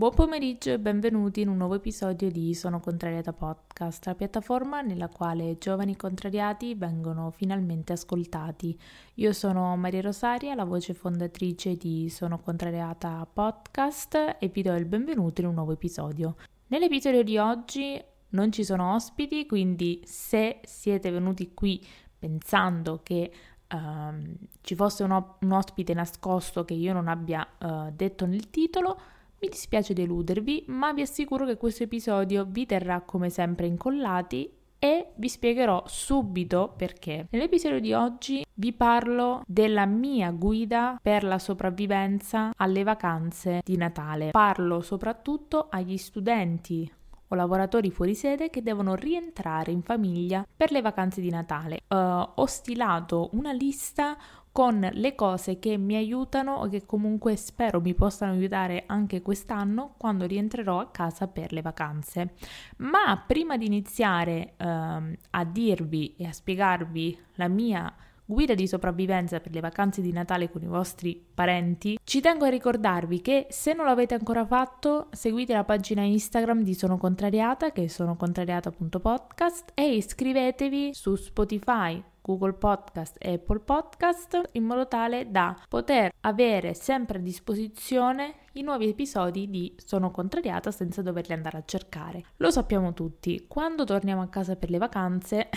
Buon pomeriggio e benvenuti in un nuovo episodio di Sono Contrariata Podcast, la piattaforma nella quale giovani contrariati vengono finalmente ascoltati. Io sono Maria Rosaria, la voce fondatrice di Sono Contrariata Podcast e vi do il benvenuto in un nuovo episodio. Nell'episodio di oggi non ci sono ospiti, quindi se siete venuti qui pensando che uh, ci fosse un, op- un, ospite nascosto che io non abbia uh, detto nel titolo, mi dispiace deludervi, ma vi assicuro che questo episodio vi terrà come sempre incollati e vi spiegherò subito perché. Nell'episodio di oggi vi parlo della mia guida per la sopravvivenza alle vacanze di Natale. Parlo soprattutto agli studenti o lavoratori fuori sede che devono rientrare in famiglia per le vacanze di Natale. Uh, ho stilato una lista con le cose che mi aiutano o che comunque spero mi possano aiutare anche quest'anno quando rientrerò a casa per le vacanze. Ma prima di iniziare ehm, a dirvi e a spiegarvi la mia guida di sopravvivenza per le vacanze di Natale con i vostri parenti, ci tengo a ricordarvi che se non l'avete ancora fatto, seguite la pagina Instagram di Sono Contrariata, che è sonocontrariata.podcast, e iscrivetevi su Spotify, Google Podcast e Apple Podcast in modo tale da poter avere sempre a disposizione i nuovi episodi di Sono contrariata senza doverli andare a cercare. Lo sappiamo tutti, quando torniamo a casa per le vacanze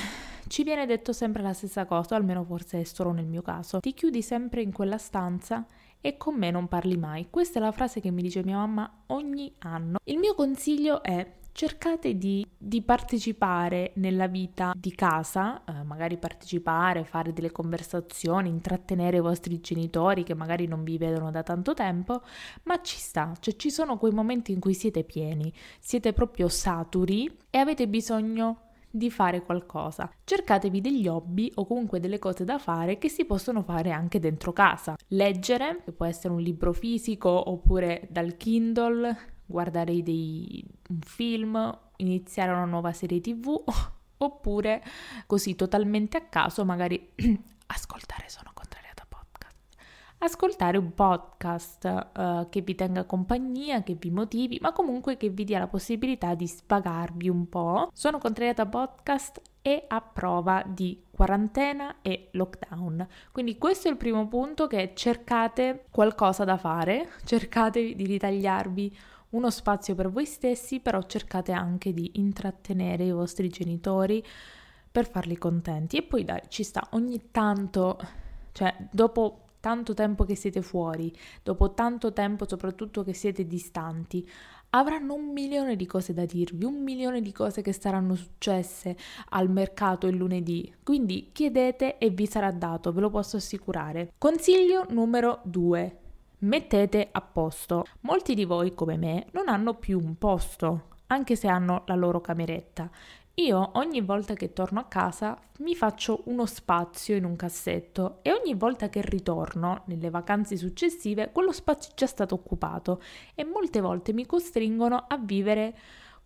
ci viene detto sempre la stessa cosa, almeno forse è solo nel mio caso. Ti chiudi sempre in quella stanza e con me non parli mai. Questa è la frase che mi dice mia mamma ogni anno. Il mio consiglio è cercate di, di, partecipare nella vita di casa, eh, magari partecipare, fare delle conversazioni, intrattenere i vostri genitori che magari non vi vedono da tanto tempo, ma ci sta, cioè ci sono quei momenti in cui siete pieni, siete proprio saturi e avete bisogno di fare qualcosa. Cercatevi degli hobby o comunque delle cose da fare che si possono fare anche dentro casa. Leggere, che può essere un libro fisico oppure dal Kindle, guardare dei, un film, iniziare una nuova serie tv oppure così totalmente a caso magari ascoltare sono ascoltare un podcast uh, che vi tenga compagnia che vi motivi ma comunque che vi dia la possibilità di spagarvi un po' sono contrariata podcast è a prova di quarantena e lockdown. Quindi questo è il primo punto che cercate qualcosa da fare, cercate di ritagliarvi uno spazio per voi stessi, però cercate anche di intrattenere i vostri genitori per farli contenti. E poi dai, ci sta ogni tanto, cioè dopo tanto tempo che siete fuori, dopo tanto tempo soprattutto che siete distanti, avranno un milione di cose da dirvi, un milione di cose che saranno successe al mercato il lunedì. Quindi chiedete e vi sarà dato, ve lo posso assicurare. Consiglio numero 2 mettete a posto. Molti di voi, come me, non hanno più un posto, anche se hanno la loro cameretta. Io ogni volta che torno a casa mi faccio uno spazio in un cassetto e ogni volta che ritorno nelle vacanze successive quello spazio è già stato occupato e molte volte mi costringono a vivere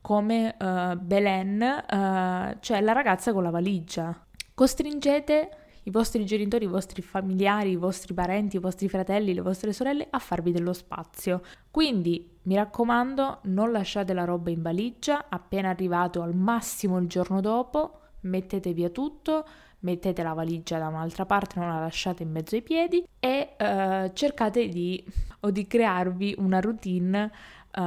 come uh, Belen, uh, cioè la ragazza con la valigia. Costringete i vostri genitori, i vostri familiari, i vostri parenti, i vostri fratelli, le vostre sorelle a farvi dello spazio. Quindi mi raccomando, non lasciate la roba in valigia, appena arrivato al massimo il giorno dopo, mettete via tutto, mettete la valigia da un'altra parte, non la lasciate in mezzo ai piedi e uh, cercate di, di crearvi una routine uh,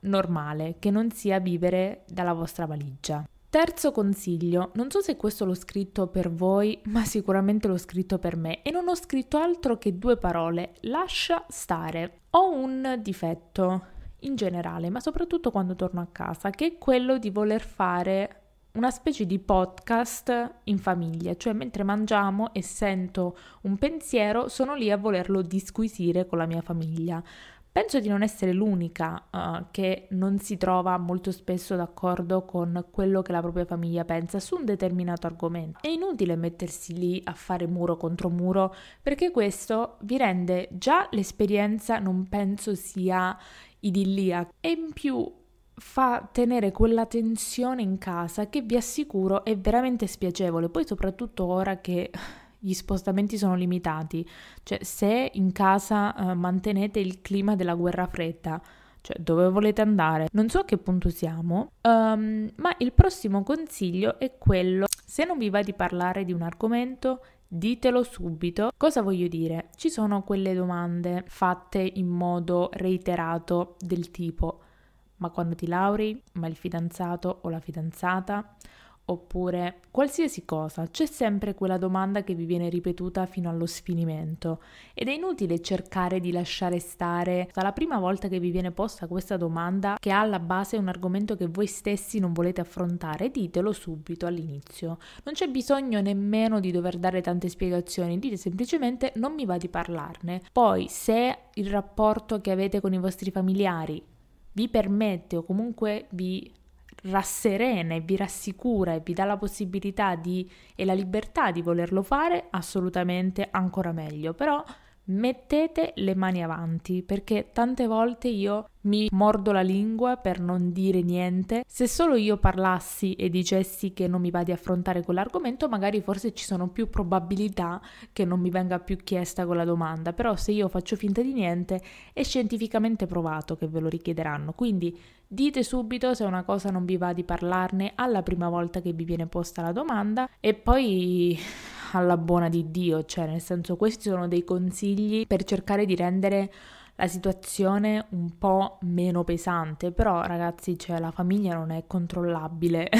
normale, che non sia vivere dalla vostra valigia. Terzo consiglio, non so se questo l'ho scritto per voi, ma sicuramente l'ho scritto per me e non ho scritto altro che due parole, lascia stare. Ho un difetto in generale, ma soprattutto quando torno a casa, che è quello di voler fare una specie di podcast in famiglia, cioè mentre mangiamo e sento un pensiero, sono lì a volerlo disquisire con la mia famiglia. Penso di non essere l'unica uh, che non si trova molto spesso d'accordo con quello che la propria famiglia pensa su un determinato argomento. È inutile mettersi lì a fare muro contro muro perché questo vi rende già l'esperienza non penso sia idilliaca e in più fa tenere quella tensione in casa che vi assicuro è veramente spiacevole, poi soprattutto ora che gli spostamenti sono limitati, cioè se in casa uh, mantenete il clima della guerra fredda, Cioè, dove volete andare? Non so a che punto siamo, um, ma il prossimo consiglio è quello, se non vi va di parlare di un argomento, ditelo subito. Cosa voglio dire? Ci sono quelle domande fatte in modo reiterato del tipo ma quando ti lauri? Ma il fidanzato o la fidanzata? Oppure qualsiasi cosa, c'è sempre quella domanda che vi viene ripetuta fino allo sfinimento ed è inutile cercare di lasciare stare la prima volta che vi viene posta questa domanda che ha alla base un argomento che voi stessi non volete affrontare, ditelo subito all'inizio. Non c'è bisogno nemmeno di dover dare tante spiegazioni, dite semplicemente non mi va di parlarne. Poi se il rapporto che avete con i vostri familiari vi permette o comunque vi rasserena e vi rassicura e vi dà la possibilità di, e la libertà di volerlo fare, assolutamente ancora meglio. Però mettete le mani avanti perché tante volte io mi mordo la lingua per non dire niente. Se solo io parlassi e dicessi che non mi va di affrontare quell'argomento, magari forse ci sono più probabilità che non mi venga più chiesta quella domanda, però se io faccio finta di niente è scientificamente provato che ve lo richiederanno. Quindi dite subito se una cosa non vi va di parlarne alla prima volta che vi viene posta la domanda e poi alla buona di Dio, cioè nel senso questi sono dei consigli per cercare di rendere la situazione un po' meno pesante, però ragazzi, cioè, la famiglia non è controllabile,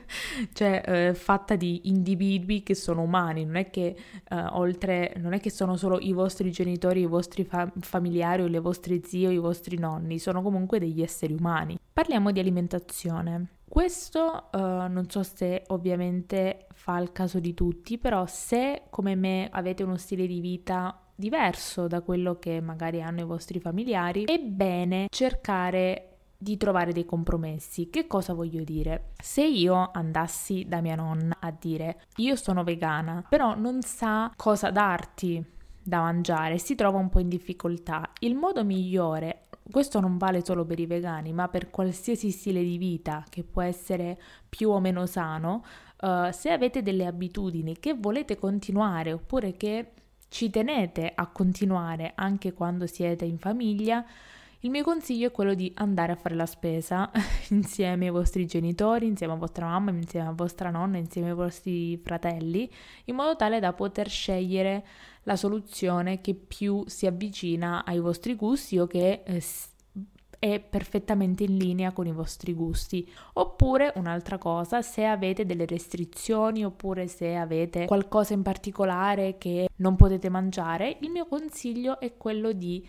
cioè è fatta di individui che sono umani, non è che eh, oltre, non è che sono solo i vostri genitori, i vostri fa- familiari o le vostre zie o i vostri nonni, sono comunque degli esseri umani. Parliamo di alimentazione. Questo uh, non so se ovviamente fa il caso di tutti, però se come me avete uno stile di vita diverso da quello che magari hanno i vostri familiari, è bene cercare di trovare dei compromessi. Che cosa voglio dire? Se io andassi da mia nonna a dire io sono vegana, però non sa cosa darti da mangiare, si trova un po' in difficoltà. Il modo migliore questo non vale solo per i vegani, ma per qualsiasi stile di vita che può essere più o meno sano. Uh, se avete delle abitudini che volete continuare oppure che ci tenete a continuare anche quando siete in famiglia, il mio consiglio è quello di andare a fare la spesa insieme ai vostri genitori, insieme a vostra mamma, insieme a vostra nonna, insieme ai vostri fratelli, in modo tale da poter scegliere la soluzione che più si avvicina ai vostri gusti o che eh, è perfettamente in linea con i vostri gusti. Oppure un'altra cosa, se avete delle restrizioni oppure se avete qualcosa in particolare che non potete mangiare, il mio consiglio è quello di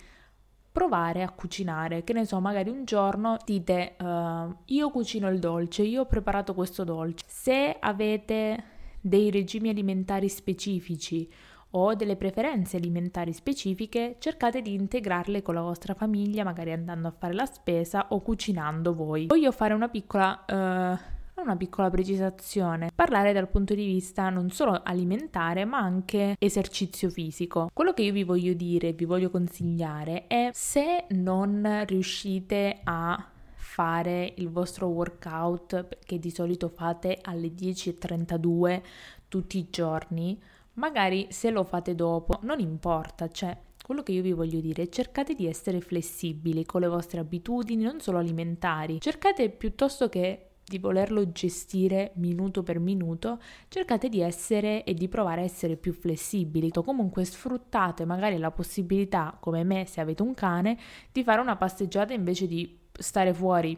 provare a cucinare, che ne so, magari un giorno dite uh, io cucino il dolce, io ho preparato questo dolce. Se avete dei regimi alimentari specifici o delle preferenze alimentari specifiche, cercate di integrarle con la vostra famiglia, magari andando a fare la spesa o cucinando voi. Voglio fare una piccola... Uh, una piccola precisazione, parlare dal punto di vista non solo alimentare ma anche esercizio fisico. Quello che io vi voglio dire, vi voglio consigliare è se non riuscite a fare il vostro workout che di solito fate alle 10.32 tutti i giorni, Magari se lo fate dopo, non importa, cioè quello che io vi voglio dire è cercate di essere flessibili con le vostre abitudini, non solo alimentari. Cercate piuttosto che di volerlo gestire minuto per minuto, cercate di essere e di provare a essere più flessibili. Comunque sfruttate magari la possibilità, come me se avete un cane, di fare una passeggiata invece di stare fuori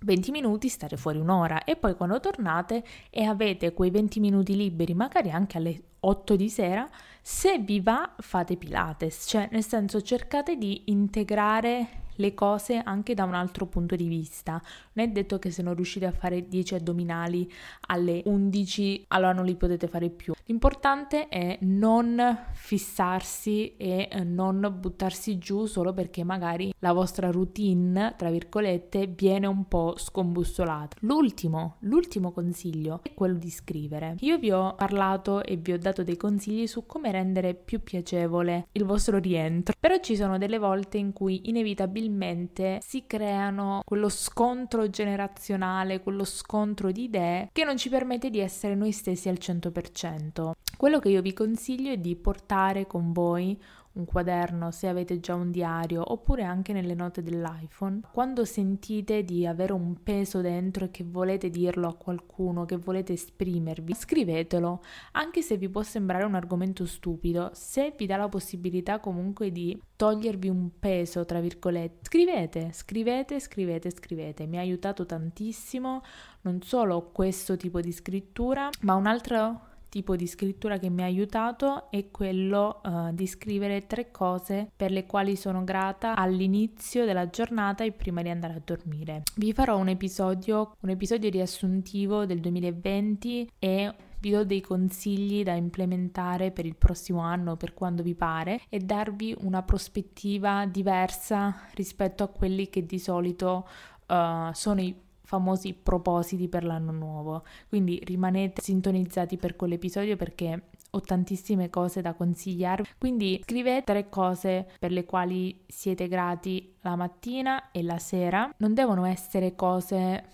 20 minuti, stare fuori un'ora e poi quando tornate e avete quei 20 minuti liberi, magari anche alle 8 di sera, se vi va fate Pilates, cioè nel senso cercate di integrare le cose anche da un altro punto di vista. Non è detto che se non riuscite a fare 10 addominali alle 11 allora non li potete fare più. L'importante è non fissarsi e eh, non buttarsi giù solo perché magari la vostra routine, tra virgolette, viene un po' scombussolata. L'ultimo, l'ultimo consiglio è quello di scrivere. Io vi ho parlato e vi ho dato dei consigli su come rendere più piacevole il vostro rientro, però ci sono delle volte in cui inevitabilmente probabilmente si creano quello scontro generazionale, quello scontro di idee che non ci permette di essere noi stessi al 100%. Quello che io vi consiglio è di portare con voi un quaderno, se avete già un diario, oppure anche nelle note dell'iPhone. Quando sentite di avere un peso dentro e che volete dirlo a qualcuno, che volete esprimervi, scrivetelo, anche se vi può sembrare un argomento stupido, se vi dà la possibilità comunque di togliervi un peso, tra virgolette, scrivete, scrivete, scrivete, scrivete. Mi ha aiutato tantissimo non solo questo tipo di scrittura, ma un altro tipo di scrittura che mi ha aiutato è quello uh, di scrivere tre cose per le quali sono grata all'inizio della giornata e prima di andare a dormire. Vi farò un episodio, un episodio riassuntivo del 2020 e vi do dei consigli da implementare per il prossimo anno, per quando vi pare, e darvi una prospettiva diversa rispetto a quelli che di solito uh, sono i famosi propositi per l'anno nuovo. Quindi rimanete sintonizzati per quell'episodio perché ho tantissime cose da consigliarvi. Quindi scrivete tre cose per le quali siete grati la mattina e la sera. Non devono essere cose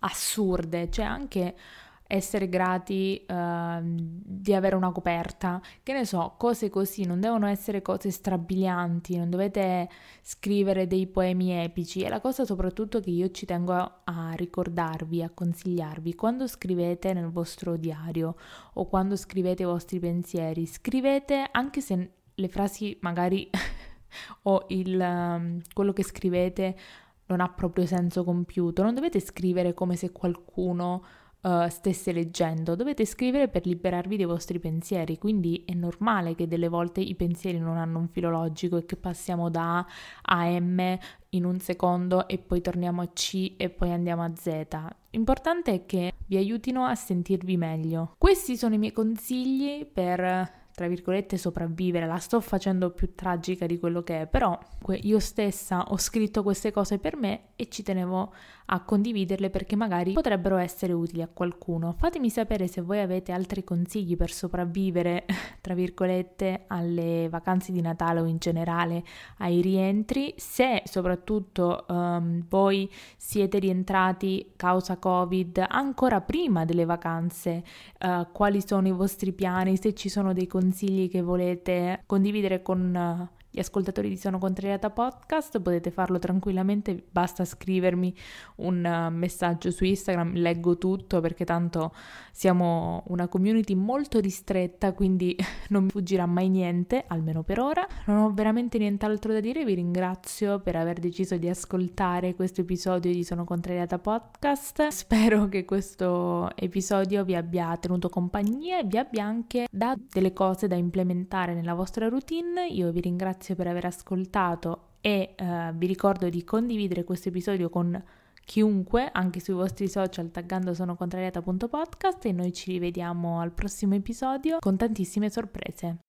assurde, cioè anche essere grati uh, di avere una coperta, che ne so, cose così, non devono essere cose strabilianti, non dovete scrivere dei poemi epici. E la cosa soprattutto che io ci tengo a, ricordarvi, a consigliarvi, quando scrivete nel vostro diario o quando scrivete i vostri pensieri, scrivete anche se le frasi magari o il, um, quello che scrivete non ha proprio senso compiuto, non dovete scrivere come se qualcuno uh, stesse leggendo, dovete scrivere per liberarvi dei vostri pensieri, quindi è normale che delle volte i pensieri non hanno un filo logico e che passiamo da A a M in un secondo e poi torniamo a C e poi andiamo a Z. L'importante è che vi aiutino a sentirvi meglio. Questi sono i miei consigli per tra virgolette sopravvivere, la sto facendo più tragica di quello che è, però io stessa ho scritto queste cose per me e ci tenevo a condividerle perché magari potrebbero essere utili a qualcuno. Fatemi sapere se voi avete altri consigli per sopravvivere, tra virgolette, alle vacanze di Natale o in generale ai rientri, se soprattutto um, voi siete rientrati causa Covid ancora prima delle vacanze, uh, quali sono i vostri piani, se ci sono dei consigli consigli che volete condividere con eh, gli ascoltatori di Sono Contrariata Podcast, potete farlo tranquillamente, basta scrivermi un uh, messaggio su Instagram, leggo tutto perché tanto siamo una community molto ristretta, quindi non mi fuggirà mai niente, almeno per ora. Non ho veramente nient'altro da dire, vi ringrazio per aver deciso di ascoltare questo episodio di Sono Contrariata Podcast. Spero che questo episodio vi abbia tenuto compagnia e vi abbia anche dato delle cose da implementare nella vostra routine. Io vi ringrazio ringrazio per aver ascoltato e eh, vi ricordo di condividere questo episodio con chiunque, anche sui vostri social taggando sono contrariata.podcast e noi ci rivediamo al prossimo episodio con tantissime sorprese.